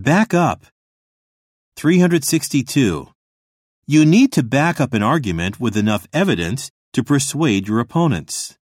Back up. 362. You need to back up an argument with enough evidence to persuade your opponents.